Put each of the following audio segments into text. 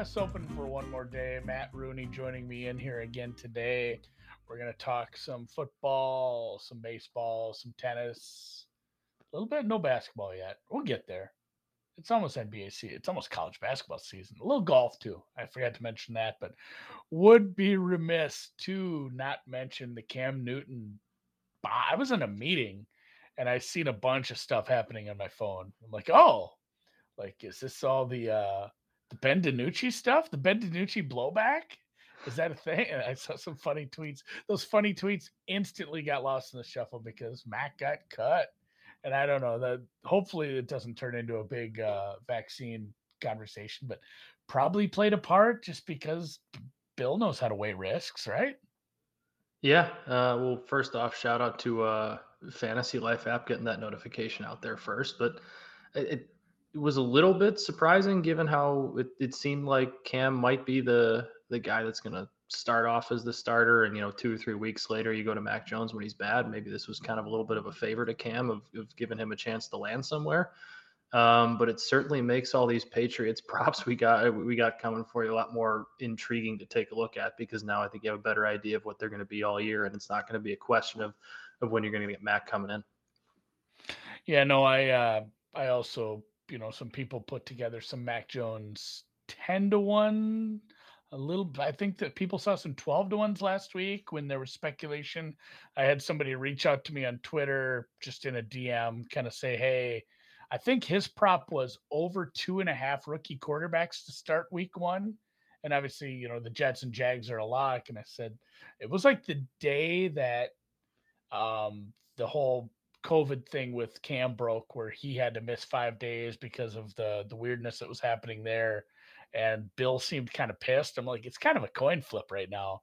U.S. Open for one more day. Matt Rooney joining me in here again today. We're going to talk some football, some baseball, some tennis, a little bit, no basketball yet. We'll get there. It's almost NBA season. It's almost college basketball season. A little golf too. I forgot to mention that, but would be remiss to not mention the Cam Newton. I was in a meeting and I seen a bunch of stuff happening on my phone. I'm like, oh, like, is this all the uh the Ben DiNucci stuff? The Ben DiNucci blowback? Is that a thing? And I saw some funny tweets. Those funny tweets instantly got lost in the shuffle because Mac got cut. And I don't know that hopefully it doesn't turn into a big uh vaccine conversation, but probably played a part just because Bill knows how to weigh risks, right? Yeah. Uh, well, first off, shout out to uh, Fantasy Life app getting that notification out there first. But it, it was a little bit surprising given how it, it seemed like Cam might be the the guy that's going to start off as the starter and you know two or three weeks later you go to Mac Jones when he's bad maybe this was kind of a little bit of a favor to Cam of, of giving him a chance to land somewhere um, but it certainly makes all these Patriots props we got we got coming for you a lot more intriguing to take a look at because now I think you have a better idea of what they're going to be all year and it's not going to be a question of of when you're going to get Mac coming in. Yeah, no, I uh, I also you know some people put together some Mac Jones ten to one. A little, I think that people saw some twelve to ones last week when there was speculation. I had somebody reach out to me on Twitter, just in a DM, kind of say, "Hey, I think his prop was over two and a half rookie quarterbacks to start week one." And obviously, you know, the Jets and Jags are a lock. And I said it was like the day that um, the whole COVID thing with Cam broke, where he had to miss five days because of the the weirdness that was happening there, and Bill seemed kind of pissed. I'm like, it's kind of a coin flip right now,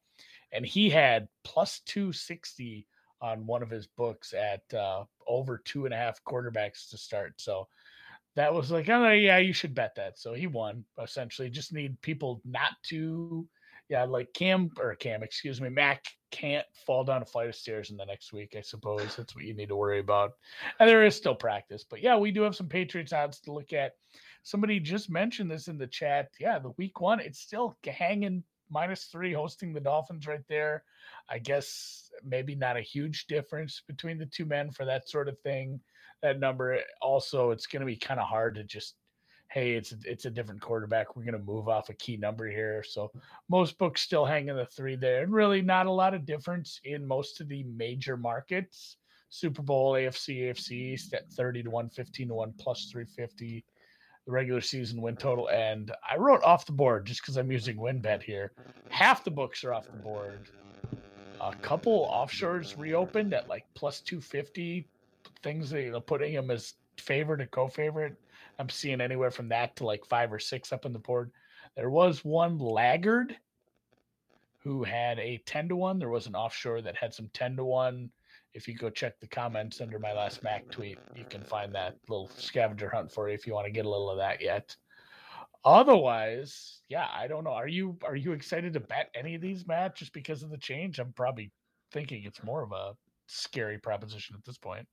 and he had plus two sixty on one of his books at uh, over two and a half quarterbacks to start. So that was like, oh yeah, you should bet that. So he won essentially. Just need people not to yeah, like Cam or Cam, excuse me, Mac can't fall down a flight of stairs in the next week. I suppose that's what you need to worry about. And there is still practice, but yeah, we do have some Patriots odds to look at. Somebody just mentioned this in the chat. Yeah, the week one, it's still hanging minus three, hosting the Dolphins right there. I guess maybe not a huge difference between the two men for that sort of thing. That number also, it's going to be kind of hard to just hey, it's it's a different quarterback. We're going to move off a key number here. So most books still hanging the three there, and really not a lot of difference in most of the major markets. Super Bowl, AFC, AFC at 30 to 1, 15 to 1, plus 350. The regular season win total. And I wrote off the board just because I'm using WynnBET here. Half the books are off the board. A couple offshores reopened at like plus 250. Things that, you know, putting them as favorite or co-favorite. I'm seeing anywhere from that to like five or six up in the board. There was one laggard who had a 10 to 1. There was an offshore that had some 10 to 1. If you go check the comments under my last Mac tweet, you can find that little scavenger hunt for you if you want to get a little of that yet. Otherwise, yeah, I don't know. Are you are you excited to bet any of these, Matt, just because of the change? I'm probably thinking it's more of a scary proposition at this point.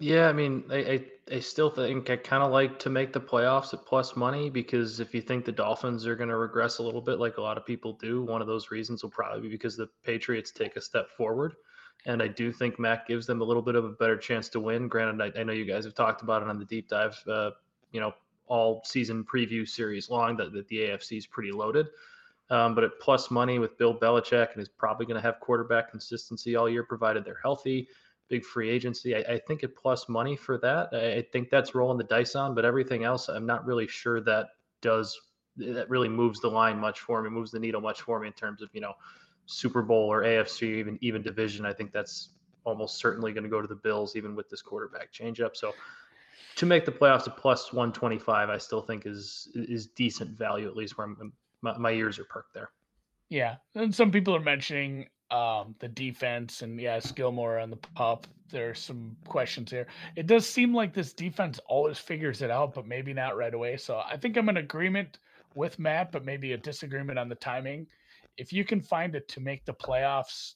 Yeah, I mean, I, I, I still think I kind of like to make the playoffs at plus money because if you think the Dolphins are going to regress a little bit, like a lot of people do, one of those reasons will probably be because the Patriots take a step forward. And I do think Mac gives them a little bit of a better chance to win. Granted, I, I know you guys have talked about it on the deep dive, uh, you know, all season preview series long that, that the AFC is pretty loaded. Um, but at plus money with Bill Belichick, and is probably going to have quarterback consistency all year, provided they're healthy big free agency. I, I, think it plus money for that. I think that's rolling the dice on, but everything else, I'm not really sure that does that really moves the line much for me, moves the needle much for me in terms of you know Super Bowl or AFC, even even division. I think that's almost certainly going to go to the Bills, even with this quarterback changeup. So to make the playoffs a plus 125, I still think is is decent value, at least where I'm, my, my ears are perked there. Yeah, and some people are mentioning um, the defense and yes, Gilmore on the pup. There are some questions here. It does seem like this defense always figures it out, but maybe not right away. So I think I'm in agreement with Matt, but maybe a disagreement on the timing. If you can find it to make the playoffs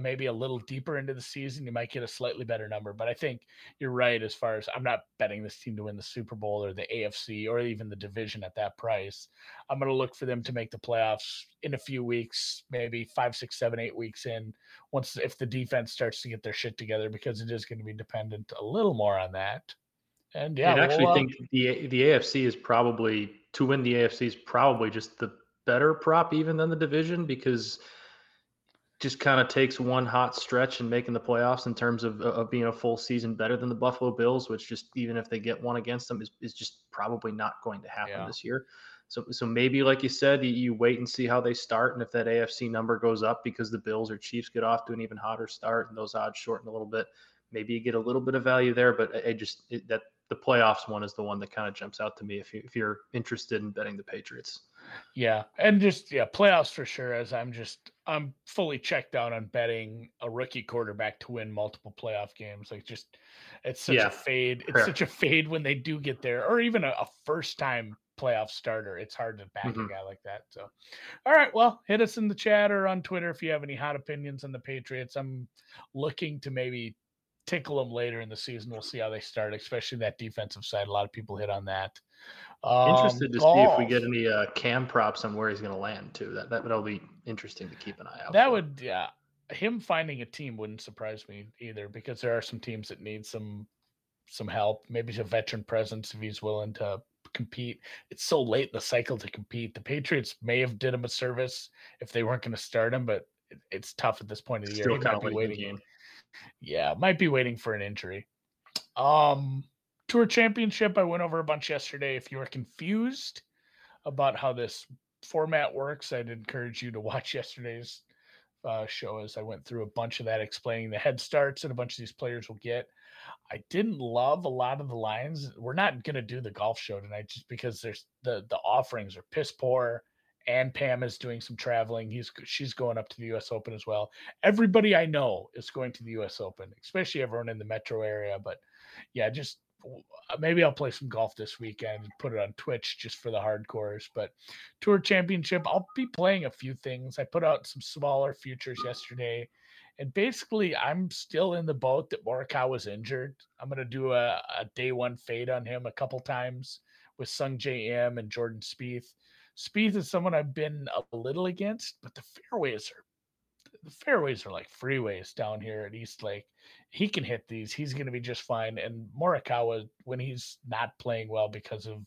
maybe a little deeper into the season, you might get a slightly better number. But I think you're right as far as I'm not betting this team to win the Super Bowl or the AFC or even the division at that price. I'm going to look for them to make the playoffs in a few weeks, maybe five, six, seven, eight weeks in. Once if the defense starts to get their shit together, because it is going to be dependent a little more on that. And yeah, I actually we'll, uh, think the the AFC is probably to win the AFC is probably just the better prop even than the division because just kind of takes one hot stretch and making the playoffs in terms of, of being a full season better than the Buffalo Bills, which just even if they get one against them is, is just probably not going to happen Yeah. this year. So so maybe like you said, you, you wait and see how they start, and if that AFC number goes up because the Bills or Chiefs get off to an even hotter start and those odds shorten a little bit, maybe you get a little bit of value there. But uh, I, I just it, that the playoffs one is the one that kind of jumps out to me if you if you're interested in betting the Patriots. Yeah, and just yeah, playoffs for sure. As I'm just I'm fully checked out on betting a rookie quarterback to win multiple playoff games. Like just it's such Yeah, a fade. It's fair. such a fade when they do get there, or even a, a first time playoff starter. It's hard to back Mhm. a guy like that. So, all right, well, hit us in the chat or on Twitter if you have any hot opinions on the Patriots. I'm looking to maybe tickle them later in the season. We'll see how they start, especially that defensive side. A lot of people hit on that. Um, Interested to see if we get any uh, cam props on where he's going to land too. That that would be interesting to keep an eye out. That for. would, yeah. Him finding a team wouldn't surprise me either because there are some teams that need some some help. Maybe a veteran presence if he's willing to compete. It's so late in the cycle to compete. The Patriots may have did him a service if they weren't going to start him, but it's tough at this point of the year. still kind of be late the waiting. Yeah, might be waiting for an injury. Um, Tour Championship. I went over a bunch yesterday. If you are confused about how this format works, I'd encourage you to watch yesterday's uh, show as I went through a bunch of that, explaining the head starts that a bunch of these players will get. I didn't love a lot of the lines. We're not going to do the golf show tonight just because there's the the offerings are piss poor. And Pam is doing some traveling. He's she's going up to the U.S. Open as well. Everybody I know is going to the U.S. Open, especially everyone in the metro area. But yeah, just uh, maybe I'll play some golf this weekend and put it on Twitch just for the hardcores. But Tour Championship, I'll be playing a few things. I put out some smaller futures yesterday. And basically, I'm still in the boat that Morikawa was injured. I'm to do a, a day one fade on him a couple times with Sungjae Im and Jordan Spieth. Spieth is someone I've been a little against, but the fairways are the fairways are like freeways down here at East Lake. He can hit these. He's going to be just fine. And Morikawa, when he's not playing well because of,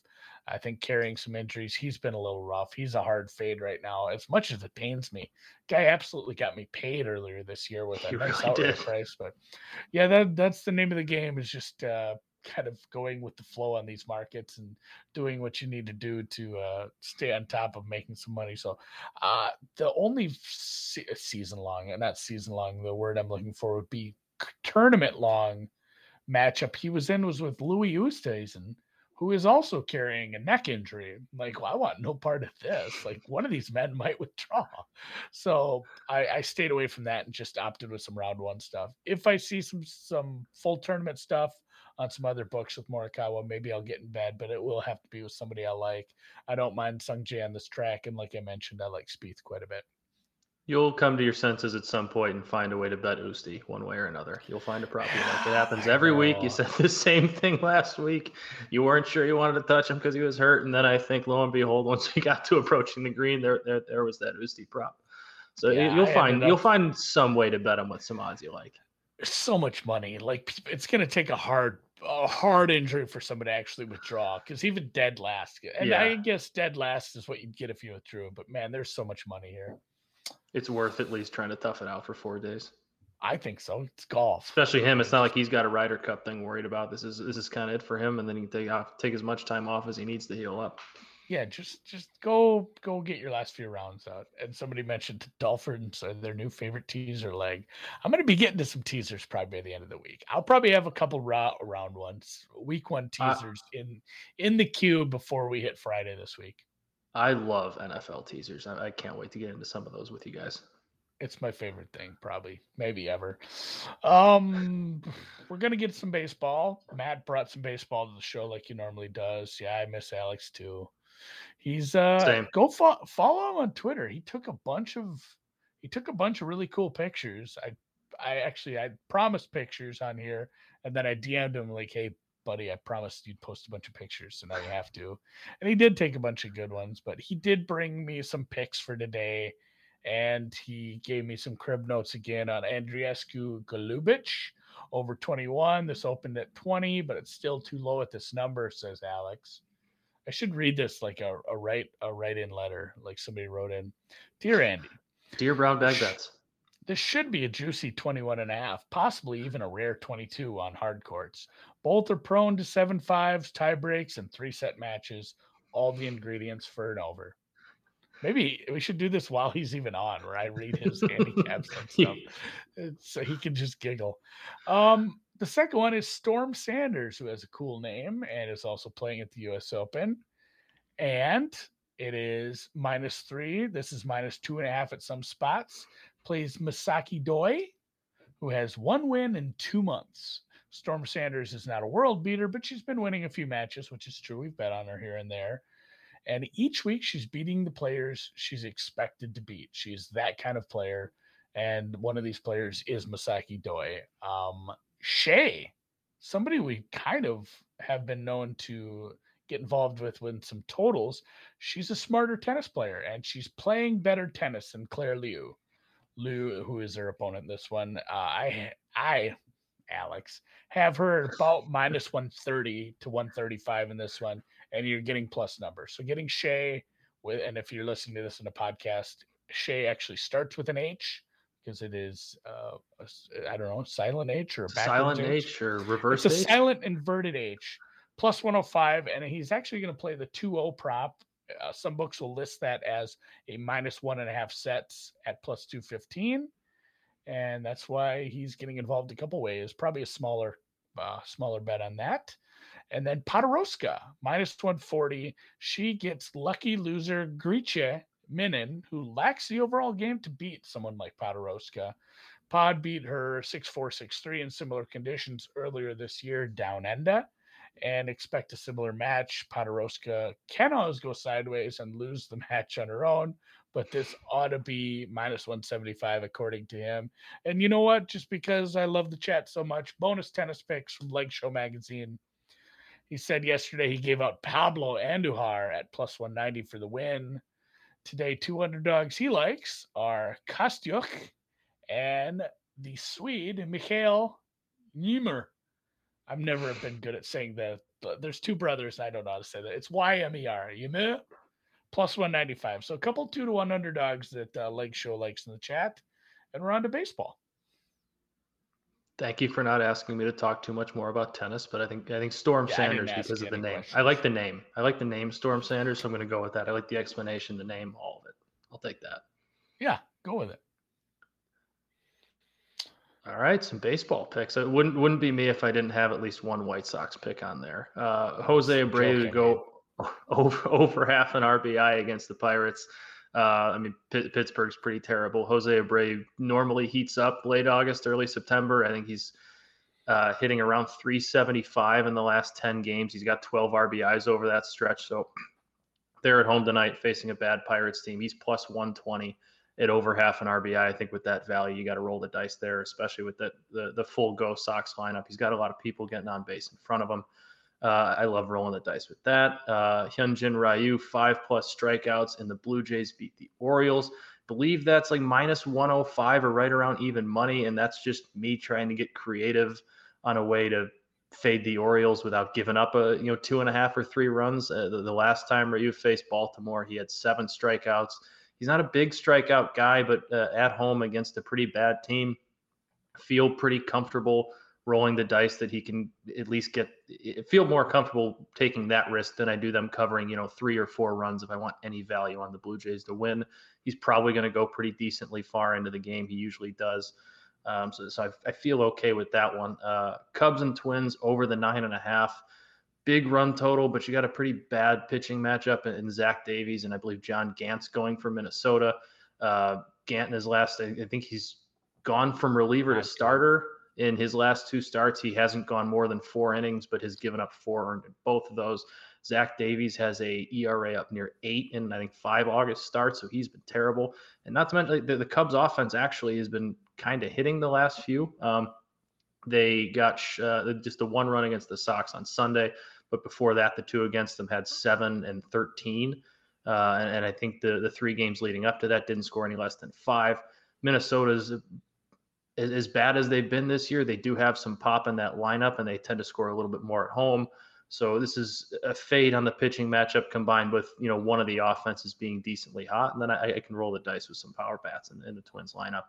I think, carrying some injuries, he's been a little rough. He's a hard fade right now. As much as it pains me, guy absolutely got me paid earlier this year with a He nice really outright did. price. But yeah, that that's the name of the game. Is just uh, kind of going with the flow on these markets and doing what you need to do to uh, stay on top of making some money. So uh, the only se- season long, uh, not season long, the word I'm looking for would be tournament long matchup he was in was with Louis Oosthuizen, who is also carrying a neck injury. Like, well, I want no part of this. Like, one of these men might withdraw. So I, I stayed away from that and just opted with some round one stuff. If I see some some full tournament stuff on some other books with Morikawa, maybe I'll get in bed, but it will have to be with somebody I like. I don't mind Sung Jae on this track, and like I mentioned, I like Spieth quite a bit. You'll come to your senses at some point and find a way to bet Usti one way or another. You'll find a prop like. It happens every week. You said the same thing last week. You weren't sure you wanted to touch him because he was hurt, and then I think lo and behold, once we got to approaching the green, there there, there was that Usti prop. So Yeah, you'll I find ended you'll find some way to bet him with some odds you like. There's so much money. Like it's going to take a hard, a hard injury for somebody to actually withdraw. Because even dead last, and I guess dead last is what you'd get if you withdrew. But man, there's so much money here. It's worth at least trying to tough it out for four days. I think so. It's golf. Especially him. It's not like he's got a Ryder Cup thing worried about. This is this is kind of it for him, and then he can take off take as much time off as he needs to heal up. Yeah, just just go go get your last few rounds out. And somebody mentioned the Dolphins are their new favorite teaser leg. I'm going to be getting to some teasers probably by the end of the week. I'll probably have a couple ra- round ones, week one Uh, teasers in in the queue before we hit Friday this week. I love NFL teasers. I, I can't wait to get into some of those with you guys. It's my favorite thing, probably, maybe ever. Um, we're gonna get some baseball. Matt brought some baseball to the show like he normally does. Yeah, I miss Alex too. He's uh Same. go fo- follow him on Twitter. He took a bunch of he took a bunch of really cool pictures. I I actually I promised pictures on here, and then I DM'd him like, "Hey, buddy, I promised you'd post a bunch of pictures, so now you have to." And he did take a bunch of good ones, but he did bring me some pics for today, and he gave me some crib notes again on Andreescu Golubic over 21. This opened at 20, but it's still too low at this number, says Alex. I should read this like a, a write a write in letter, like somebody wrote in. Dear Andy. Dear Brown Bag Bets. This should be a juicy 21 and a half, possibly even a rare 22 on hard courts. Both are prone to seven fives, tie breaks, and three set matches. All the ingredients for an over. Maybe we should do this while he's even on, where I read his handicaps and stuff, so he can just giggle. Um, the second one is Storm Sanders, who has a cool name and is also playing at the U.S. Open, and it is minus three. This is minus two and a half at some spots plays Misaki Doi, who has one win in two months. Storm Sanders is not a world beater, but she's been winning a few matches, which is true. We've bet on her here and there. And each week she's beating the players she's expected to beat. She's that kind of player. And one of these players is Misaki Doi. Um, Hsieh, somebody we kind of have been known to get involved with with some totals. She's a smarter tennis player and she's playing better tennis than Claire Liu. Liu, who is her opponent in this one. Uh, I, I, Alex, have her about minus 130 to 135 in this one, and you're getting plus numbers. So getting Hsieh with, and if you're listening to this in a podcast, Hsieh actually starts with an H because it is, uh, I don't know, silent H or silent H, H or reverse. It's a silent inverted H plus 105, and he's actually going to play the 2 0 prop. Uh, some books will list that as a minus one and a half sets at plus 215 and that's why he's getting involved a couple ways probably a smaller uh, smaller bet on that. And then Podoroska minus 140 she gets lucky loser Greet Minnen who lacks the overall game to beat someone like Podoroska Pod beat her 6-4 in similar conditions earlier this year down enda and expect a similar match. Podoroska can always go sideways and lose the match on her own, but this ought to be minus 175 according to him. And you know what? Just because I love the chat so much, bonus tennis picks from Leg Show Magazine. He said yesterday he gave out Pablo Andujar at plus 190 for the win. Today, two underdogs he likes are Kostyuk and the Swede Mikael Ymer. I've never been good at saying that. but There's two brothers. I don't know how to say that. It's Y M E R. Know, plus 195. So a couple two to one underdogs that uh, Leg Show likes in the chat. And we're on to baseball. Thank you for not asking me to talk too much more about tennis, but I think I think Storm yeah, Sanders because of the name. Questions. I like the name. I like the name Storm Sanders, so I'm going to go with that. I like the explanation, the name, all of it. I'll take that. Yeah, go with it. All right, some baseball picks. It wouldn't wouldn't be me if I didn't have at least one White Sox pick on there. Uh, Jose Abreu to go over, over half an RBI against the Pirates. Uh, I mean, P- Pittsburgh's pretty terrible. Jose Abreu normally heats up late August, early September. I think he's uh, hitting around 375 in the last 10 games. He's got 12 RBIs over that stretch. So they're at home tonight facing a bad Pirates team. He's plus 120 at over half an RBI. I think with that value, you got to roll the dice there, especially with the, the, the full go Sox lineup. He's got a lot of people getting on base in front of him. Uh, I love rolling the dice with that. Uh, Hyunjin Ryu, five plus strikeouts, and the Blue Jays beat the Orioles. Believe that's like minus 105 or right around even money. And that's just me trying to get creative on a way to fade the Orioles without giving up a you know two and a half or three runs. Uh, the, the, last time Ryu faced Baltimore, he had seven strikeouts he's not a big strikeout guy, but uh, at home against a pretty bad team, feel pretty comfortable rolling the dice that he can at least get feel more comfortable taking that risk than I do them covering, you know, three or four runs if I want any value on the Blue Jays to win. He's probably going to go pretty decently far into the game. He usually does. Um, so, so I, I, feel okay with that one. Uh, Cubs and Twins over the nine and a half big run total, but you got a pretty bad pitching matchup in, Zach Davies and I believe John Gant's going for Minnesota. Uh, Gant in his last, I, I think he's gone from reliever to starter in his last two starts. He hasn't gone more than four innings, but has given up four earned in both of those. Zach Davies has a ERA up near eight in I think five August starts, so he's been terrible. And not to mention the, the Cubs offense actually has been kind of hitting the last few. Um, they got uh, just the one run against the Sox on Sunday, but before that, the two against them had seven and thirteen. Uh, and, and, I think the the three games leading up to that didn't score any less than five. Minnesota's as bad as they've been this year, they do have some pop in that lineup, and they tend to score a little bit more at home. So this is a fade on the pitching matchup combined with you know one of the offenses being decently hot, and then I, I can roll the dice with some power bats in, in the Twins lineup.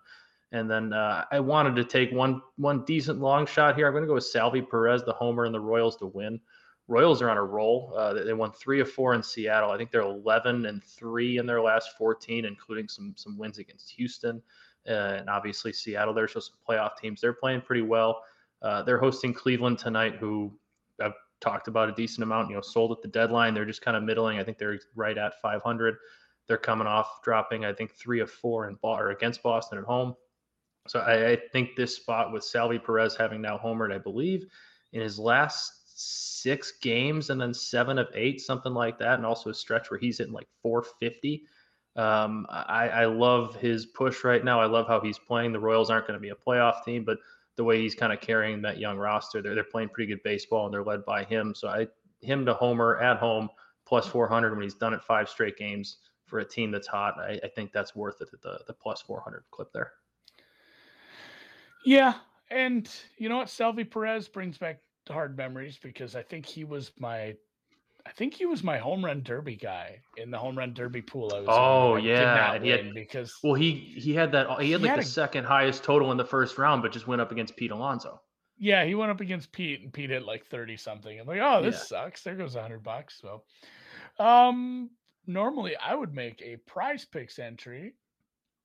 And then uh, I wanted to take one one decent long shot here. I'm going to go with Salvy Perez, the homer, and the Royals to win. Royals are on a roll. Uh, they won three of four in Seattle. I think they're 11 and three in their last 14, including some some wins against Houston and obviously Seattle. There's just some playoff teams. They're playing pretty well. Uh, they're hosting Cleveland tonight, who I've talked about a decent amount. You know, sold at the deadline. They're just kind of middling. I think they're right at 500. They're coming off dropping, I think, three of four in or against Boston at home. So I, I think this spot with Salvy Perez having now homered, I believe, in his last six games and then seven of eight, something like that, and also a stretch where he's hitting like 450. Um, I, I love his push right now. I love how he's playing. The Royals aren't going to be a playoff team, but the way he's kind of carrying that young roster, they're they're playing pretty good baseball and they're led by him. So I him to homer at home plus 400 when he's done it five straight games for a team that's hot. I, I think that's worth it the the plus 400 clip there. Yeah, and you know what, Salvy Perez brings back hard memories because I think he was my I think he was my home run derby guy in the home run derby pool. I was oh yeah, and he had, because well he he had that he had he like had the a, second highest total in the first round, but just went up against Pete Alonso. Yeah, he went up against Pete, and Pete hit like thirty something. I'm like, oh, this yeah. sucks. There goes a hundred bucks. So, um, normally I would make a Prize Picks entry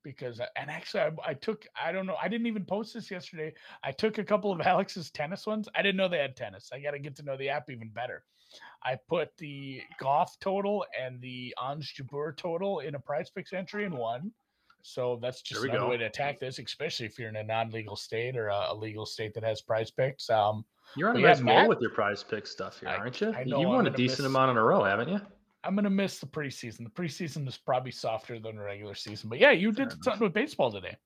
because and actually I, I, took I don't know I didn't even post this yesterday. I took a couple of Alex's tennis ones. I didn't know they had tennis. I got to get to know the app even better. I put the golf total and the Ons Jabeur total in a Prize Picks entry in one. So that's just another go. way to attack this, especially if you're in a non-legal state or a, a legal state that has Prize Picks. Um, you're on a nice roll with your Prize Pick stuff here, aren't you? I know, you won a decent miss, amount in a row, haven't you? I'm gonna miss the preseason. The preseason is probably softer than the regular season, but yeah, you Fair did enough. something with baseball today.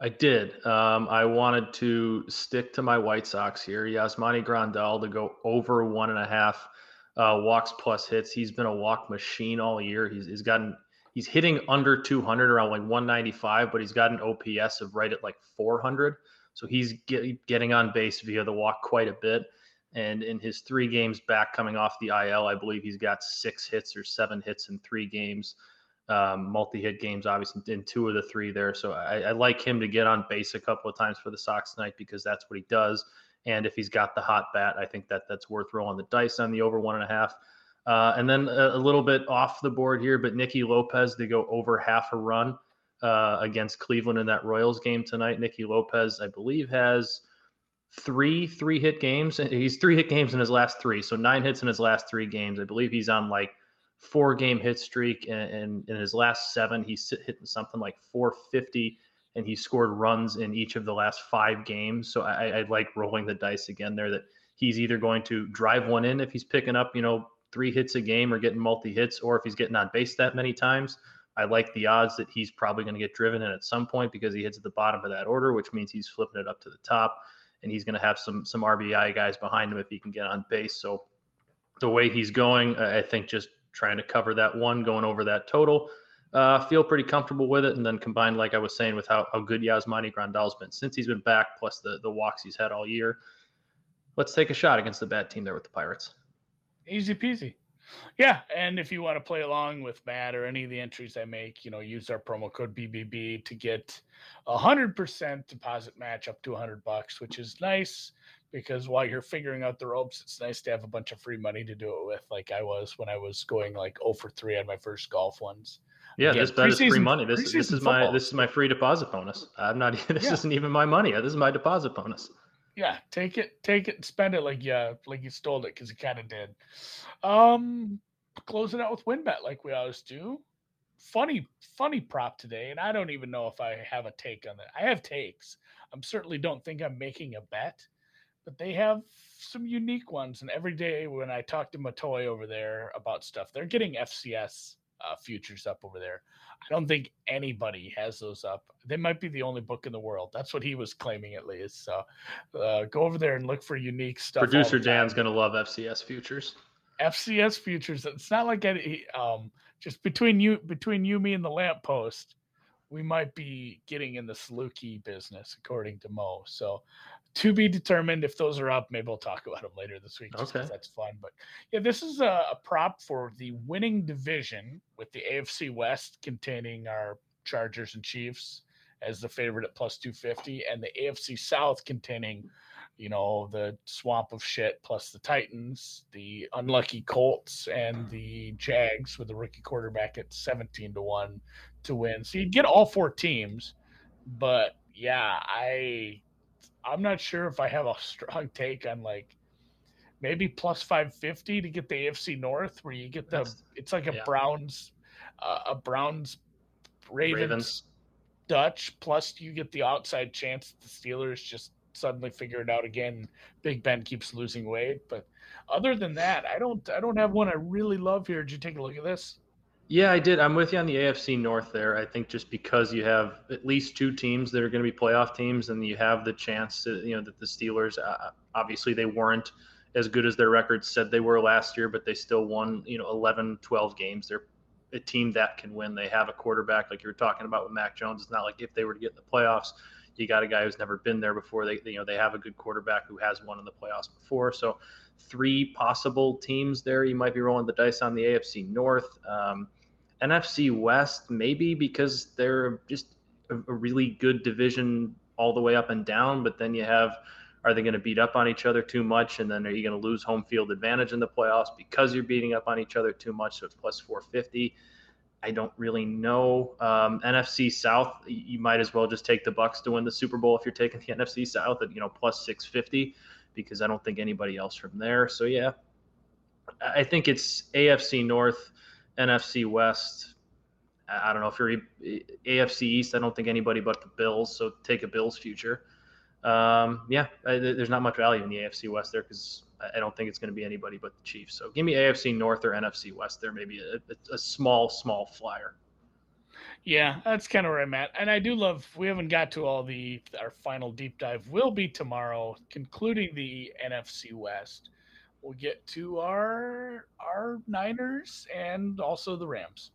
I did. Um, I wanted to stick to my White Sox here. Yasmani Grandal to go over one and a half uh, walks plus hits. He's been a walk machine all year. He's, he's gotten he's hitting under 200 around like 195, but he's got an OPS of right at like 400. So he's get, getting on base via the walk quite a bit. And in his three games back coming off the IL, I believe he's got six hits or seven hits in three games, um, multi hit games, obviously, in two of the three there. So I, I like him to get on base a couple of times for the Sox tonight because that's what he does. And if he's got the hot bat, I think that that's worth rolling the dice on the over one and a half. Uh, and then a, a, little bit off the board here, but Nicky Lopez, they go over half a run uh, against Cleveland in that Royals game tonight. Nicky Lopez, I believe, has three three hit games. He's three hit games in his last three, so nine hits in his last three games. I believe he's on like four game hit streak, and, and in his last seven, he's hitting something like 450 and he scored runs in each of the last five games. So I, I like rolling the dice again there that he's either going to drive one in if he's picking up, you know, three hits a game or getting multi hits, or if he's getting on base that many times. I like the odds that he's probably going to get driven in at some point because he hits at the bottom of that order, which means he's flipping it up to the top, and he's going to have some some RBI guys behind him if he can get on base. So the way he's going, I think just trying to cover that one, going over that total uh, feel pretty comfortable with it. And then combined, like I was saying, with how, how good Yasmani Grandal's been since he's been back, plus the, the walks he's had all year. Let's take a shot against the bad team there with the Pirates. Easy peasy. Yeah, and if you want to play along with Matt or any of the entries I make, you know, use our promo code BBB to get a hundred percent deposit match up to a hundred bucks, which is nice because while you're figuring out the ropes, it's nice to have a bunch of free money to do it with, like I was when I was going like 0 for three on my first golf ones. Yeah, Again, this bet is free money. This, this is my this is my free deposit bonus. I'm not. This yeah. isn't even my money. This is my deposit bonus. Yeah, take it, take it, spend it like yeah, like you stole it because you kind of did. Um, close it out with WynnBET like we always do. Funny, funny prop today, and I don't even know if I have a take on that. I have takes. I'm certainly don't think I'm making a bet, but they have some unique ones. And every day when I talk to Matoy over there about stuff, they're getting FCS uh, futures up over there. I don't think anybody has those up. They might be the only book in the world. That's what he was claiming at least. So uh, go over there and look for unique stuff. Producer Dan's gonna love FCS futures. FCS futures. It's not like any um, just between you between you, me, and the lamppost. We might be getting in the Saluki business, according to Mo. So to be determined if those are up. Maybe we'll talk about them later this week. okay, that's fun. But yeah, this is a, a, prop for the winning division with the AFC West containing our Chargers and Chiefs as the favorite at plus two fifty, and the AFC South containing, you know, the swamp of shit plus the Titans, the unlucky Colts, and the Jags with the rookie quarterback at seventeen to one to win. So you'd get all four teams, but yeah, I I'm not sure if I have a strong take on like maybe plus 550 to get the AFC North, where you get the That's, it's like a yeah. Browns, uh, a Browns Ravens, Ravens, Dutch, plus you get the outside chance the Steelers just suddenly figure it out again. Big Ben keeps losing weight, but other than that, I don't I don't have one I really love here. Did you take a look at this? Yeah, I did. I'm with you on the AFC North there. I think just because you have at least two teams that are going to be playoff teams, and you have the chance to, you know, that the Steelers, uh, obviously they weren't as good as their record said they were last year, but they still won, you know, 11, 12 games. They're a team that can win. They have a quarterback like you were talking about with Mac Jones. It's not like if they were to get in the playoffs, you got a guy who's never been there before. They, you know, they have a good quarterback who has won in the playoffs before. So, three possible teams there. You might be rolling the dice on the AFC North. Um, NFC West, maybe because they're just a, a really good division all the way up and down. But then you have, are they going to beat up on each other too much? And then are you going to lose home field advantage in the playoffs because you're beating up on each other too much? So it's plus 450. I don't really know. Um, NFC South, you might as well just take the Bucs to win the Super Bowl if you're taking the NFC South at you know plus 650 because I don't think anybody else from there. So yeah, I think it's AFC North NFC West. I don't know if you're AFC East. I don't think anybody but the Bills. So take a Bills future. Um, yeah, I, there's not much value in the AFC West there because I don't think it's going to be anybody but the Chiefs. So give me AFC North or NFC West. There maybe a, a small, small flyer. Yeah, that's kind of where I'm at, and I do love. We haven't got to all the our final deep dive. Will be tomorrow, concluding the NFC West we'll get to our our Niners and also the Rams.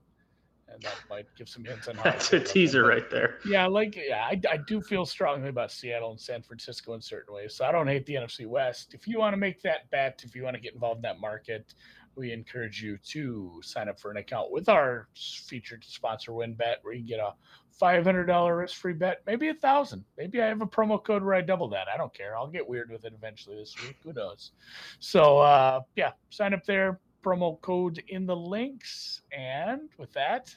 And that might give some hints on how that's a teaser right there. Yeah, like yeah, I, I do feel strongly about Seattle and San Francisco in certain ways. So I don't hate the NFC West. If you want to make that bet, if you want to get involved in that market, we encourage you to sign up for an account with our featured sponsor WynnBET, where you can get a $500 risk free bet, maybe a thousand. Maybe I have a promo code where I double that. I don't care. I'll get weird with it eventually this week. Who knows? So, uh, yeah, sign up there. Promo code in the links. And with that,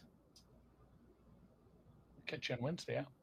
catch you on Wednesday. Yeah.